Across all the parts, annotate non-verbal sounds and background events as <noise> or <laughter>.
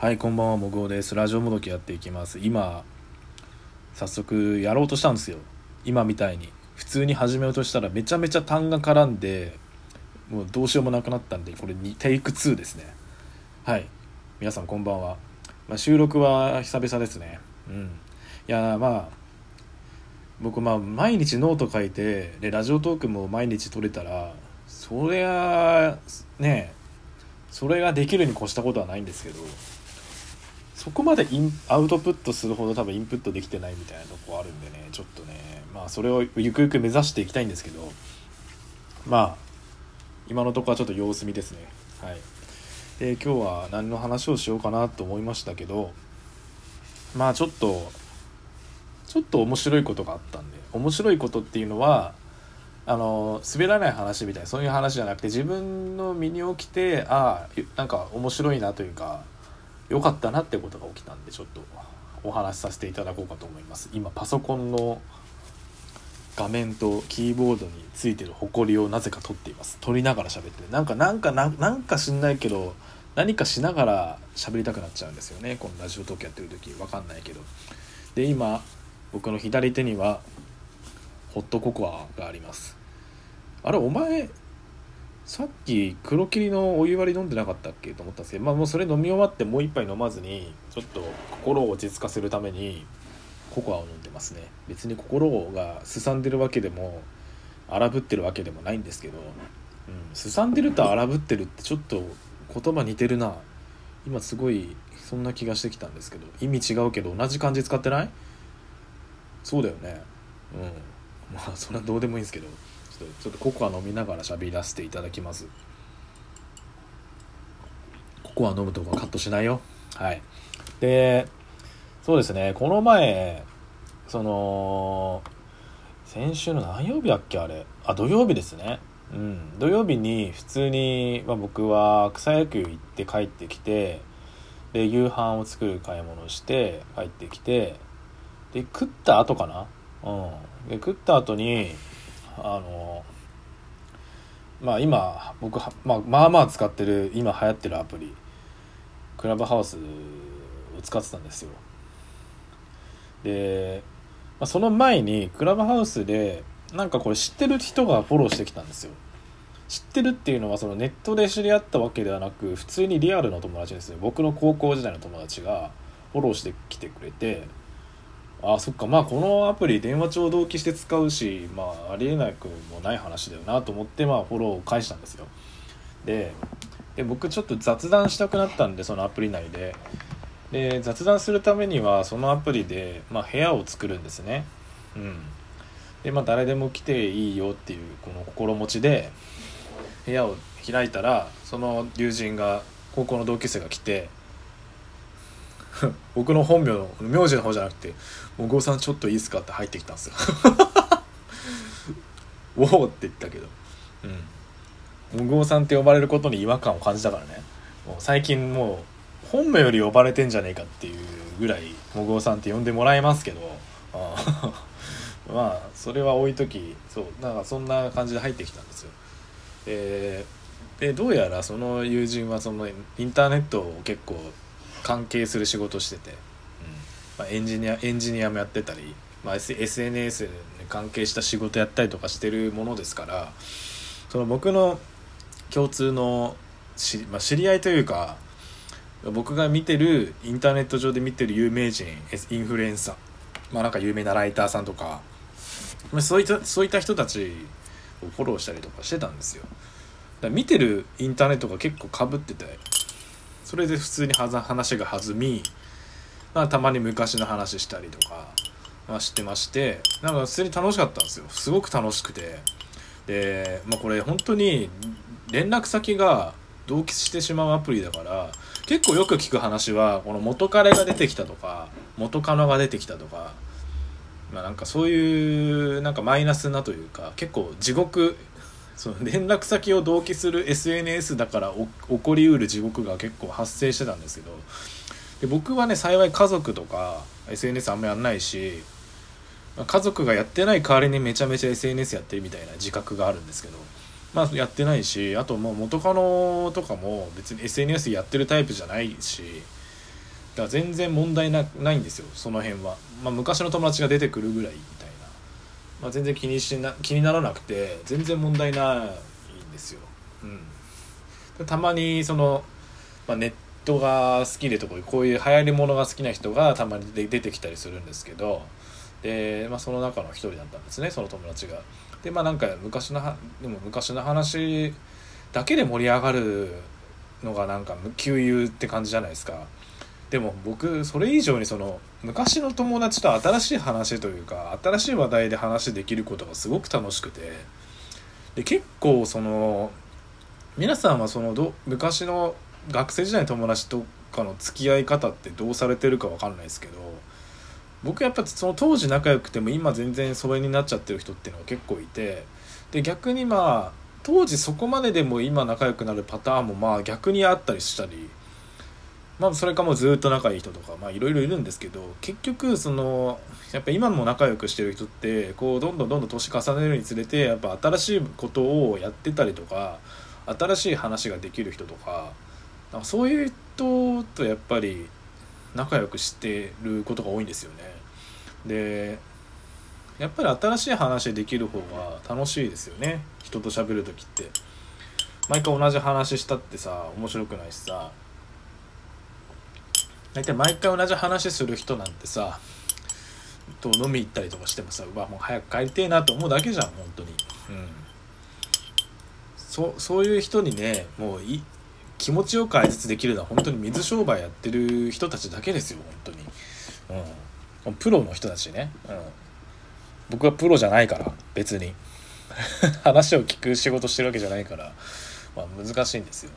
はいこんばんはもぐおです。ラジオもどきやっていきます。今早速やろうとしたんですよ。今みたいに。普通に始めようとしたらめちゃめちゃ痰が絡んでもうどうしようもなくなったんでこれにテイク2ですね。はい。皆さんこんばんは、まあ、収録は久々ですね。うん。いやまあ僕まあ毎日ノート書いてでラジオトークも毎日撮れたらそりゃねそれができるに越したことはないんですけどそこまでインアウトプットするほど多分インプットできてないみたいなとこあるんでねちょっとねまあそれをゆくゆく目指していきたいんですけどまあ今のところはちょっと様子見ですね。はい。で今日は何の話をしようかなと思いましたけどまあちょっとちょっと面白いことがあったんで面白いことっていうのはあの滑らない話みたいなそういう話じゃなくて自分の身に起きてああなんか面白いなというか良かったなってことが起きたんでちょっとお話しさせていただこうかと思います。今パソコンの画面とキーボードについてるホコリをなぜか撮っています。撮りながら喋ってなんかなんかなんか知んないけど何かしながら喋りたくなっちゃうんですよね。このラジオトークやってる時。わかんないけど。で今僕の左手にはホットココアがあります。あれお前さっき黒霧のお湯割り飲んでなかったっけ？と思ったんですけどまあもうそれ飲み終わってもう一杯飲まずにちょっと心を落ち着かせるためにココアを飲んでますね。別に心がすさんでるわけでも荒ぶってるわけでもないんですけど、うん、すさんでると荒ぶってるってちょっと言葉似てるな。今すごいそんな気がしてきたんですけど意味違うけど同じ漢字使ってない？そうだよね。うん。まあそれはどうでもいいんですけど。ちょっとココア飲みながら喋り出していただきます。ココア飲むとこカットしないよ。はい。でそうですね。この前その先週の何曜日だっけあれ。あ土曜日ですね。うん。土曜日に普通に、まあ、僕は草野球行って帰ってきてで夕飯を作る買い物をして帰ってきてで食った後かな。うん。で食った後にあのまあ今僕は、まあ、まあまあ使ってる今流行ってるアプリクラブハウスを使ってたんですよ。で、まあ、その前にクラブハウスでなんかこれ知ってる人がフォローしてきたんですよ。知ってるっていうのはそのネットで知り合ったわけではなく普通にリアルの友達ですよ僕の高校時代の友達がフォローしてきてくれてあそっか。まあこのアプリ電話帳同期して使うしまあありえなくもない話だよなと思ってまあフォローを返したんですよ。でで僕ちょっと雑談したくなったんでそのアプリ内で。で雑談するためにはそのアプリで、まあ、部屋を作るんですね。うん。でまあ誰でも来ていいよっていうこの心持ちで部屋を開いたらその友人が高校の同級生が来て <laughs> 僕の本名の名字の方じゃなくて「もごさんちょっといいですか?」って入ってきたんですよ。<laughs> おおって言ったけど。うん。もごさんって呼ばれることに違和感を感じたからね。もう最近もう本名より呼ばれてんじゃねえかっていうぐらいもごさんって呼んでもらえますけど。<laughs> まあそれは置いときそうなんかそんな感じで入ってきたんですよ。ででどうやらその友人はそのインターネットを結構関係する仕事してて、うん。まあ、エンジニアエンジニアもやってたり、まあ、SNS に関係した仕事やったりとかしてるものですからその僕の共通のし、まあ、知り合いというか僕が見てるインターネット上で見てる有名人インフルエンサーまあなんか有名なライターさんとかそういったそういった人たちをフォローしたりとかしてたんですよ。だ見てるインターネットが結構かぶっててそれで普通に話が弾み、まあ、たまに昔の話したりとか、まあ、してましてなんか普通に楽しかったんですよ。すごく楽しくて。で、まあ、これ本当に連絡先が同期してしまうアプリだから結構よく聞く話はこの元彼が出てきたとか元カノが出てきたとかまあなんかそういうなんかマイナスなというか結構地獄その連絡先を同期する SNS だから起こりうる地獄が結構発生してたんですけどで僕はね幸い家族とか SNS あんまやんないし家族がやってない代わりにめちゃめちゃ SNS やってるみたいな自覚があるんですけどまあやってないしあともう元カノとかも別に SNS やってるタイプじゃないしだから全然問題なないんですよその辺は、まあ、昔の友達が出てくるぐらい、まあ、全然気にしな気にならなくて全然問題ないんですよ、うん、たまにその、まあ、ネットが好きでとここういう流行りものが好きな人がたまに出てきたりするんですけどで、まあ、その中の一人だったんですねその友達が。でまあなんか昔のでも昔の話だけで盛り上がるのがなんか給油って感じじゃないですか。でも僕それ以上にその昔の友達と新しい話というか新しい話題で話できることがすごく楽しくてで結構その皆さんはそのど昔の学生時代の友達とかの付き合い方ってどうされてるか分かんないですけど僕やっぱその当時仲良くても今全然疎遠になっちゃってる人っていうのが結構いてで逆にまあ当時そこまででも今仲良くなるパターンもまあ逆にあったりしたりまあそれかもうずっと仲いい人とかまあいろいろいるんですけど結局そのやっぱ今も仲良くしてる人ってこうどんどんどんどん年重ねるにつれてやっぱ新しいことをやってたりとか新しい話ができる人とかなんかそういう人とやっぱり仲良くしてることが多いんですよね。でやっぱり新しい話できる方が楽しいですよね。人と喋る時って。毎回同じ話したってさ面白くないしさ。大体毎回同じ話する人なんてさと飲み行ったりとかしてもさうわもう早く帰りてえなと思うだけじゃん本当に。うん。そそういう人にねもうい気持ちよく挨拶できるのは本当に水商売やってる人たちだけですよ本当に。うん。プロの人たちね、うん、僕はプロじゃないから別に。<laughs> 話を聞く仕事してるわけじゃないから、まあ、難しいんですよ。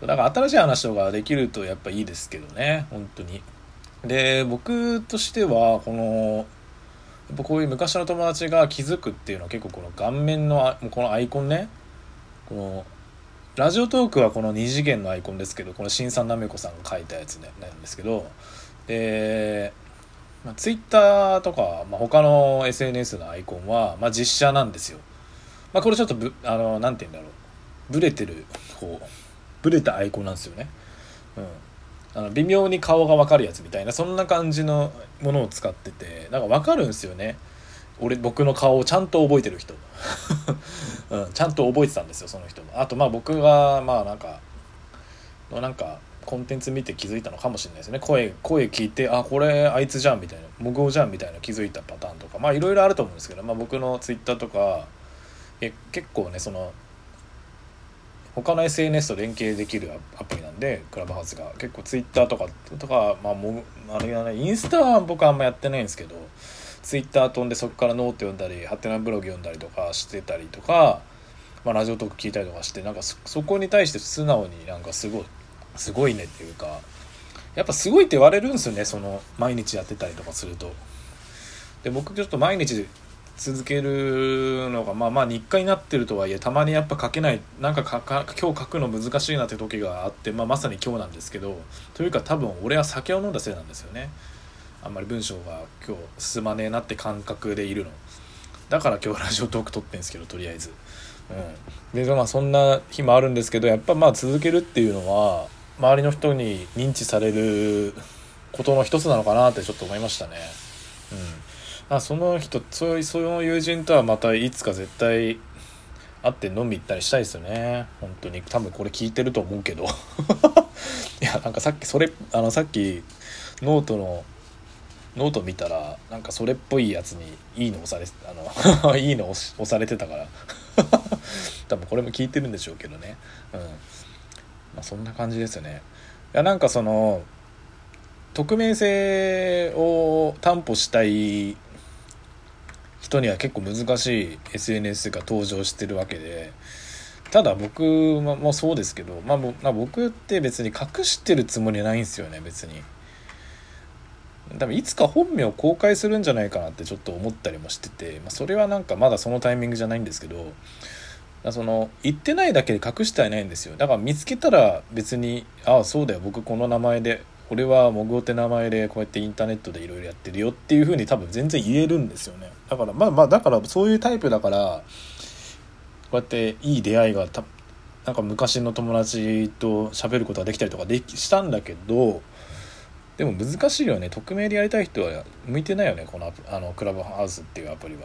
だから新しい話とかできるとやっぱいいですけどね本当に。で僕としてはこのやっぱこういう昔の友達が気づくっていうのは結構この顔面のこのアイコンね。このラジオトークはこの2次元のアイコンですけどこの新さんなめこさんが書いたやつ、ね、なんですけど。で、まあ、ツイッターとか、まあ、他の SNS のアイコンは、まあ、実写なんですよ、まあ、これちょっとぶあのなんて言うんだろう。ブレてるこうブレたアイコンなんですよね。うん。あの微妙に顔が分かるやつみたいなそんな感じのものを使っててなんか分かるんですよね。俺僕の顔をちゃんと覚えてる人、<laughs> うん、ちゃんと覚えてたんですよその人も。あとまあ僕がまあなんかのなんかコンテンツ見て気づいたのかもしれないですね。声声聞いてあこれあいつじゃんみたいな無言じゃんみたいな気づいたパターンとかまあいろいろあると思うんですけど、まあ、僕のツイッターとかえ結構ねその他の SNS と連携できるアプリなんでクラブハウスが結構 Twitter とかとかまあもあれがねインスタは僕あんまやってないんですけど Twitter 飛んでそこからノート読んだりハテナブログ読んだりとかしてたりとか、まあ、ラジオトーク聞いたりとかしてなんかそこに対して素直になんかすごいすごいねっていうかやっぱすごいって言われるんですよねその毎日やってたりとかすると。で僕ちょっと毎日続けるのがまあまあ日課になってるとはいえたまにやっぱ書けないなんかかか今日書くの難しいなって時があって、まあ、まさに今日なんですけどというか多分俺は酒を飲んだせいなんですよね。あんまり文章が今日進まねえなって感覚でいるの。だから今日ラジオトーク撮ってんですけどとりあえず。うん。でまあそんな日もあるんですけどやっぱまあ続けるっていうのは周りの人に認知されることの一つなのかなってちょっと思いましたね。うん。あその人そうその友人とはまたいつか絶対会って飲み行ったりしたいですよね。本当に。多分これ聞いてると思うけど。<laughs> いやなんかさっきそれあのさっきノートのノート見たらなんかそれっぽいやつに「いいね押されあの <laughs> いいね押されてたから。<laughs> 多分これも聞いてるんでしょうけどね。うん。まあそんな感じですよね。いやなんかその匿名性を担保したい人には結構難しい SNS が登場してるわけでただ僕もそうですけど、まあ、僕って別に隠してるつもりないんですよね別に。多分いつか本名を公開するんじゃないかなってちょっと思ったりもしてて、まあ、それはなんかまだそのタイミングじゃないんですけどその言ってないだけで隠してはいないんですよ。だから見つけたら別にああそうだよ僕この名前で俺はモグオって名前でこうやってインターネットでいろいろやってるよっていうふうに多分全然言えるんですよね。だからまあまあだからそういうタイプだからこうやっていい出会いがたなんか昔の友達と喋ることができたりとかできしたんだけどでも難しいよね。匿名でやりたい人は向いてないよねこのあのクラブハウスっていうアプリは。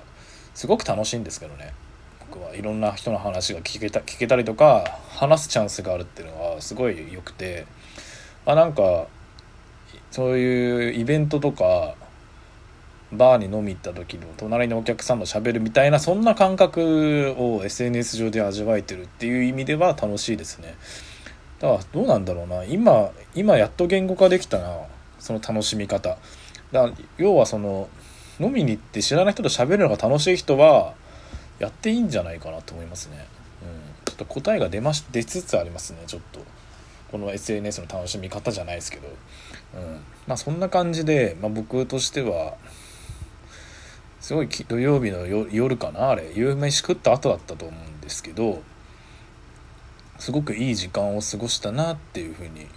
すごく楽しいんですけどね。僕はいろんな人の話が聞けた聞けたりとか話すチャンスがあるっていうのはすごい良くて。あなんかそういうイベントとかバーに飲み行った時の隣のお客さんと喋るみたいなそんな感覚を SNS 上で味わえてるっていう意味では楽しいですね。だからどうなんだろうな。今今やっと言語化できたな。その楽しみ方。だから要はその飲みに行って知らない人と喋るのが楽しい人はやっていいんじゃないかなと思いますね、うん、ちょっと答えが出まし出つつありますねちょっと。この SNS の楽しみ方じゃないですけど、うん、まあそんな感じで、まあ、僕としてはすごい土曜日の夜かなあれ。夕飯食った後だったと思うんですけどすごくいい時間を過ごしたなっていうふうに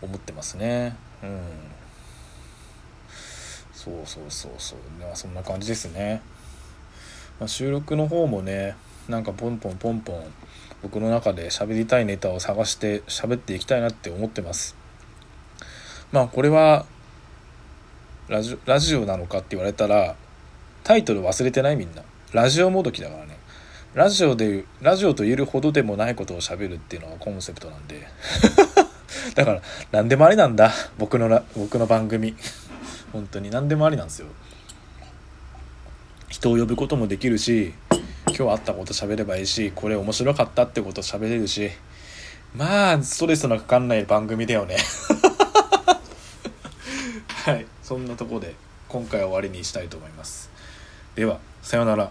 思ってますね。うん。そうそうそうそう。まあそんな感じですね、まあ、収録の方もねなんかポンポンポンポン僕の中で喋りたいネタを探して喋っていきたいなって思ってます。まあこれはラジラジオなのかって言われたらタイトル忘れてないみんな。ラジオもどきだからね。ラジオでラジオと言えるほどでもないことを喋るっていうのがコンセプトなんで。<laughs> だから何でもありなんだ。僕の僕の番組。<laughs> 本当に。何でもありなんですよ。人を呼ぶこともできるし今日あったこと喋ればいいしこれ面白かったってこと喋れるし。まあストレスのかかんない番組だよね。<laughs> はい。そんなとこで今回は終わりにしたいと思います。ではさようなら。